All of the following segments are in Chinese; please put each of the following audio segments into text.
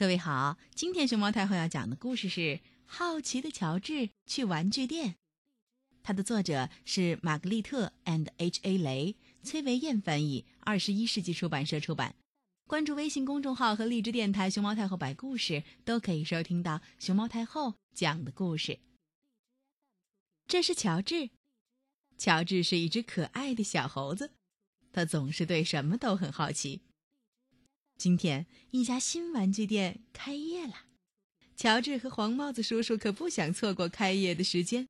各位好，今天熊猫太后要讲的故事是《好奇的乔治去玩具店》，它的作者是玛格丽特 ·and H.A. 雷，崔维燕翻译，二十一世纪出版社出版。关注微信公众号和荔枝电台“熊猫太后摆故事”，都可以收听到熊猫太后讲的故事。这是乔治，乔治是一只可爱的小猴子，他总是对什么都很好奇。今天一家新玩具店开业了，乔治和黄帽子叔叔可不想错过开业的时间。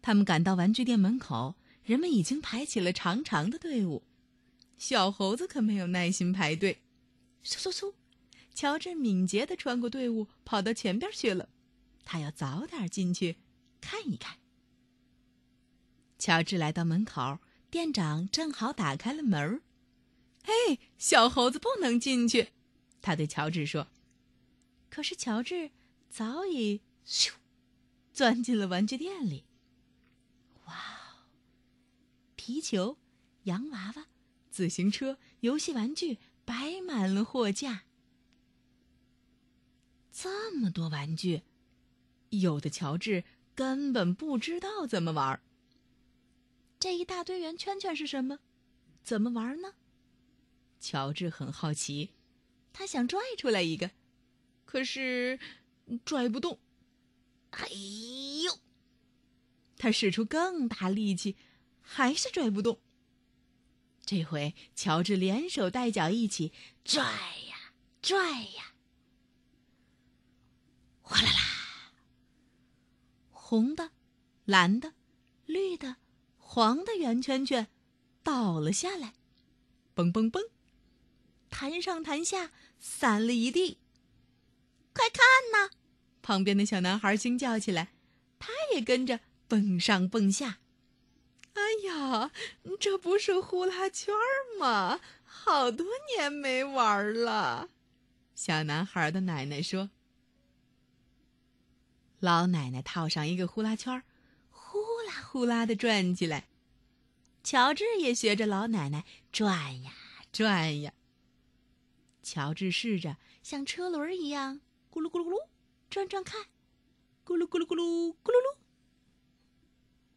他们赶到玩具店门口，人们已经排起了长长的队伍。小猴子可没有耐心排队，嗖嗖嗖！乔治敏捷地穿过队伍，跑到前边去了。他要早点进去看一看。乔治来到门口，店长正好打开了门儿。嘿，小猴子不能进去，他对乔治说。可是乔治早已咻，钻进了玩具店里。哇哦！皮球、洋娃娃、自行车、游戏玩具摆满了货架。这么多玩具，有的乔治根本不知道怎么玩。这一大堆圆圈圈是什么？怎么玩呢？乔治很好奇，他想拽出来一个，可是拽不动。哎呦！他使出更大力气，还是拽不动。这回乔治连手带脚一起拽呀拽呀，哗啦啦！红的、蓝的、绿的、黄的圆圈圈倒了下来，嘣嘣嘣！弹上弹下，散了一地。快看呐！旁边的小男孩惊叫起来，他也跟着蹦上蹦下。哎呀，这不是呼啦圈吗？好多年没玩了。小男孩的奶奶说：“老奶奶套上一个呼啦圈，呼啦呼啦的转起来。乔治也学着老奶奶转呀转呀。”乔治试着像车轮一样咕噜咕噜咕噜转转看，咕噜咕噜咕噜咕噜噜，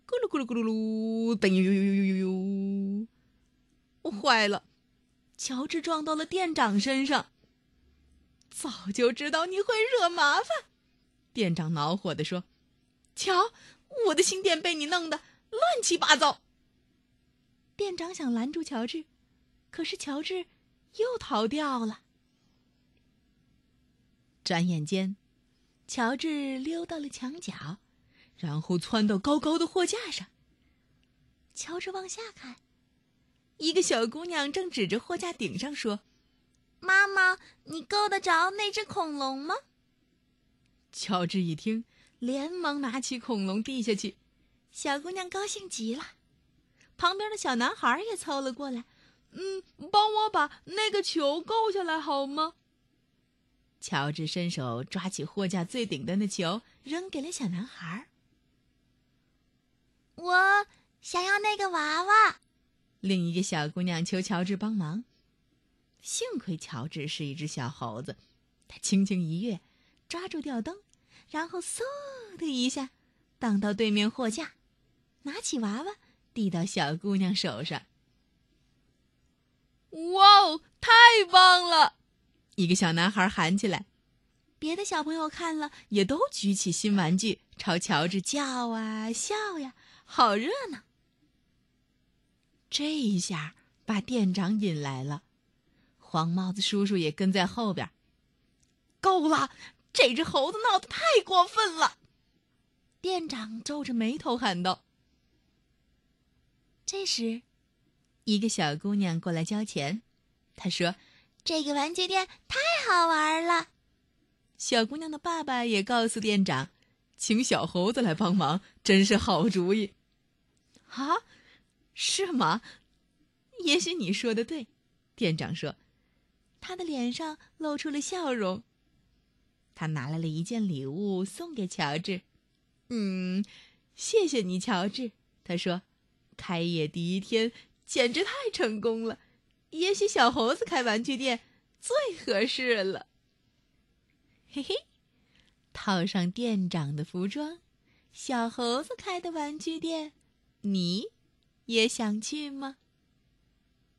咕噜咕噜咕噜噜，噔呦呦呦呦呦呦！我坏了，乔治撞到了店长身上。早就知道你会惹麻烦，店长恼火地说：“瞧，我的新店被你弄得乱七八糟。”店长想拦住乔治，可是乔治。又逃掉了。转眼间，乔治溜到了墙角，然后窜到高高的货架上。乔治往下看，一个小姑娘正指着货架顶上说：“妈妈，你够得着那只恐龙吗？”乔治一听，连忙拿起恐龙递下去。小姑娘高兴极了，旁边的小男孩也凑了过来。嗯，帮我把那个球够下来好吗？乔治伸手抓起货架最顶端的球，扔给了小男孩。我想要那个娃娃。另一个小姑娘求乔治帮忙。幸亏乔治是一只小猴子，他轻轻一跃，抓住吊灯，然后嗖的一下荡到对面货架，拿起娃娃递到小姑娘手上。哇哦，太棒了！一个小男孩喊起来，别的小朋友看了也都举起新玩具，朝乔治叫啊笑呀，好热闹。这一下把店长引来了，黄帽子叔叔也跟在后边。够了，这只猴子闹得太过分了！店长皱着眉头喊道。这时。一个小姑娘过来交钱，她说：“这个玩具店太好玩了。”小姑娘的爸爸也告诉店长：“请小猴子来帮忙，真是好主意。”啊，是吗？也许你说的对，店长说，他的脸上露出了笑容。他拿来了一件礼物送给乔治。嗯，谢谢你，乔治。他说：“开业第一天。”简直太成功了！也许小猴子开玩具店最合适了。嘿嘿，套上店长的服装，小猴子开的玩具店，你也想去吗？